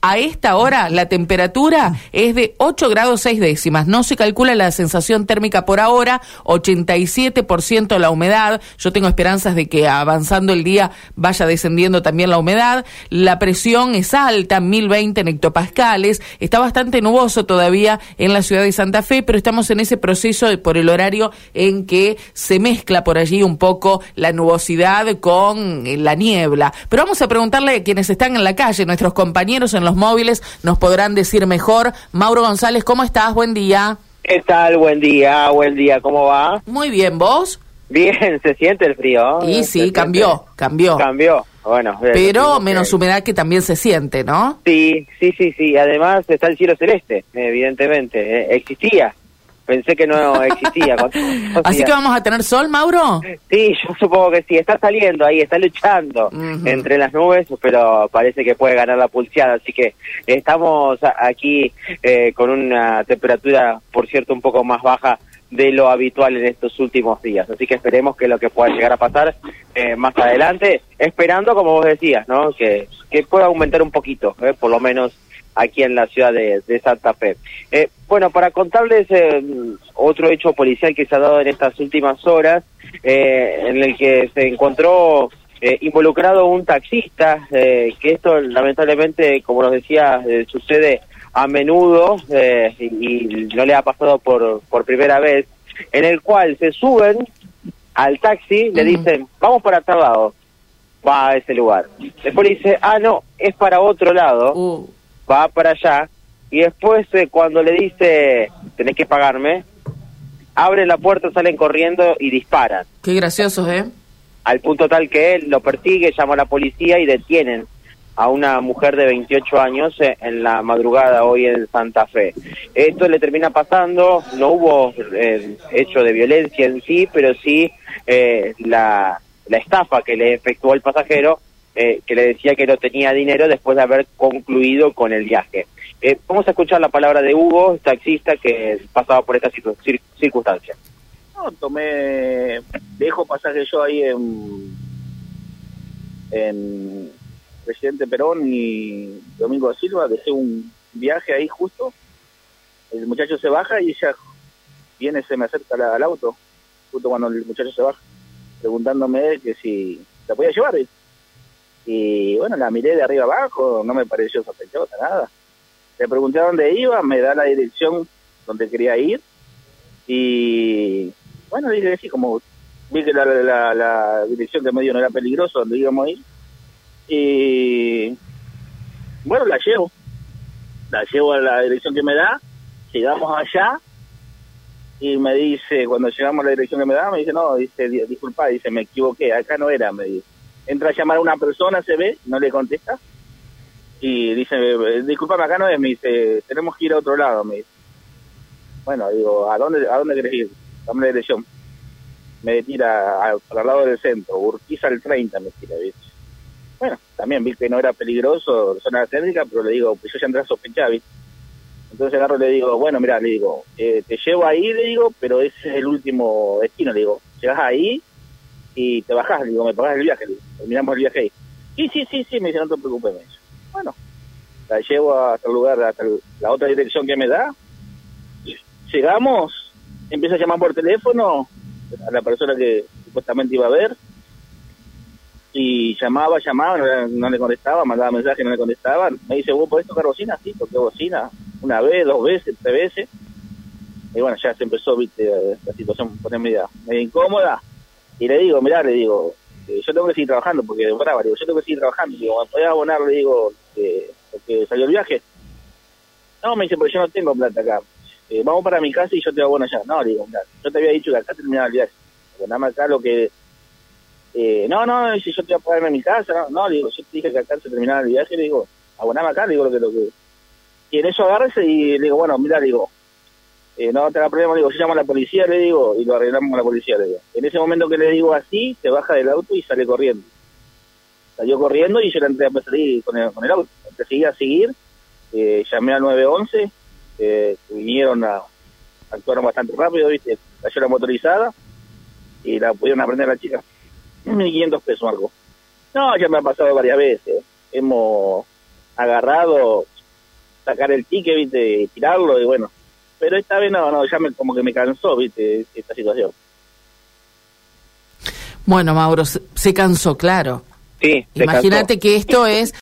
A esta hora la temperatura es de 8 grados 6 décimas. No se calcula la sensación térmica por ahora, 87% la humedad. Yo tengo esperanzas de que avanzando el día vaya descendiendo también la humedad. La presión es alta, 1020 en hectopascales. Está bastante nuboso todavía en la ciudad de Santa Fe, pero estamos en ese proceso por el horario en que se mezcla por allí un poco la nubosidad con la niebla. Pero vamos a preguntarle a quienes están en la calle, nuestros compañeros en los móviles nos podrán decir mejor. Mauro González, ¿cómo estás? Buen día. ¿Qué tal? Buen día, buen día, ¿cómo va? Muy bien, ¿vos? Bien, se siente el frío. Y sí, cambió, cambió. Cambió, bueno. Pero menos humedad que también se siente, ¿no? Sí, sí, sí, sí. Además está el cielo celeste, evidentemente. Eh, existía, pensé que no existía. Así que vamos a tener sol, Mauro. Sí, yo supongo que sí. Está saliendo ahí, está luchando entre las nubes, pero parece que puede ganar la pulseada. Así que estamos aquí eh, con una temperatura, por cierto, un poco más baja de lo habitual en estos últimos días. Así que esperemos que lo que pueda llegar a pasar eh, más adelante, esperando, como vos decías, ¿no? que, que pueda aumentar un poquito, eh, por lo menos aquí en la ciudad de, Santa Fe. Eh, bueno, para contarles eh, otro hecho policial que se ha dado en estas últimas horas, eh, en el que se encontró involucrado un taxista, que esto lamentablemente, como nos decía, sucede a menudo y, no le ha pasado por, por primera vez, en el cual se suben al taxi, le dicen, vamos para otro lado, va a ese lugar. Después le dice, ah, no, es para otro lado. Uh va para allá y después eh, cuando le dice tenés que pagarme, abre la puerta, salen corriendo y disparan. Qué gracioso, ¿eh? Al punto tal que él lo persigue, llama a la policía y detienen a una mujer de 28 años eh, en la madrugada hoy en Santa Fe. Esto le termina pasando, no hubo eh, hecho de violencia en sí, pero sí la, la estafa que le efectuó el pasajero eh, que le decía que no tenía dinero después de haber concluido con el viaje. Eh, vamos a escuchar la palabra de Hugo, taxista que pasaba por esta circunstancia. No, tomé, dejo pasaje yo ahí en, en Presidente Perón y Domingo Silva, dejé un viaje ahí justo, el muchacho se baja y ella viene, se me acerca al, auto, justo cuando el muchacho se baja, preguntándome que si la podía llevar. Y bueno, la miré de arriba abajo, no me pareció sospechosa, nada. Le pregunté a dónde iba, me da la dirección donde quería ir. Y bueno, dije sí, como vi que la, la, dirección que me dio no era peligroso donde íbamos a ir. Y bueno, la llevo. La llevo a la dirección que me da. Llegamos allá y me dice, cuando llegamos a la dirección que me da, me dice, no, dice, disculpa, dice, me equivoqué, acá no era, me dice entra a llamar a una persona, se ve, no le contesta, y dice, disculpame, acá no es, me dice, tenemos que ir a otro lado, me dice. Bueno, digo, ¿a dónde, a dónde querés ir? Dame la dirección. Me tira al lado del centro, Urquiza el 30 me tira, ¿viste? Bueno, también vi que no era peligroso, zona técnica, pero le digo, pues yo ya entré a sospechar, ¿viste? Entonces agarro y le digo, bueno, mira, le digo, eh, te llevo ahí, le digo, pero ese es el último destino, le digo, llegas ahí y te bajás, digo, me pagás el viaje, terminamos el viaje ahí. Sí, sí, sí, sí, me dice, no te preocupes, me dice. Bueno, la llevo hasta el lugar, hasta la otra dirección que me da. Llegamos, empiezo a llamar por teléfono a la persona que supuestamente iba a ver. Y llamaba, llamaba, no, le contestaba, mandaba mensajes, no le contestaban. Me dice, ¿vos podés tocar bocina? Sí, toqué bocina. Una vez, dos veces, tres veces. Y bueno, ya se empezó, viste, la situación poner media, media incómoda y le digo, mirá, le digo, eh, yo tengo que seguir trabajando, porque de brava, digo, yo tengo que seguir trabajando, digo, ¿me podés abonar? Le digo, que, porque salió el viaje. No, me dice, porque yo no tengo plata acá. Eh, vamos para mi casa y yo te abono allá. No, le digo, yo te había dicho que acá terminaba el viaje. nada más acá lo que... Eh, no, no, si yo te voy a pagarme a mi casa, no, no, le digo, yo te dije que acá se terminaba el viaje, le digo, aboname acá, le digo lo que... Lo que... Y en eso agárrese y le digo, bueno, mira, le digo, eh, no te problema, digo, yo llamo a la policía, le digo, y lo arreglamos con la policía, le digo. En ese momento que le digo así, se baja del auto y sale corriendo. Salió corriendo y yo le entré a salir con el, con el auto. Empecé a seguir, eh, llamé al 911, eh, vinieron a, actuaron bastante rápido, viste, cayó la motorizada y la pudieron aprender a la chica. 1.500 pesos algo. No, ya me ha pasado varias veces. Hemos agarrado, sacar el ticket, viste, y tirarlo y bueno. Pero esta vez no, no, ya me, como que me cansó, viste, esta situación. Bueno, Mauro, se, se cansó, claro. Sí, Imagínate cansó. que esto es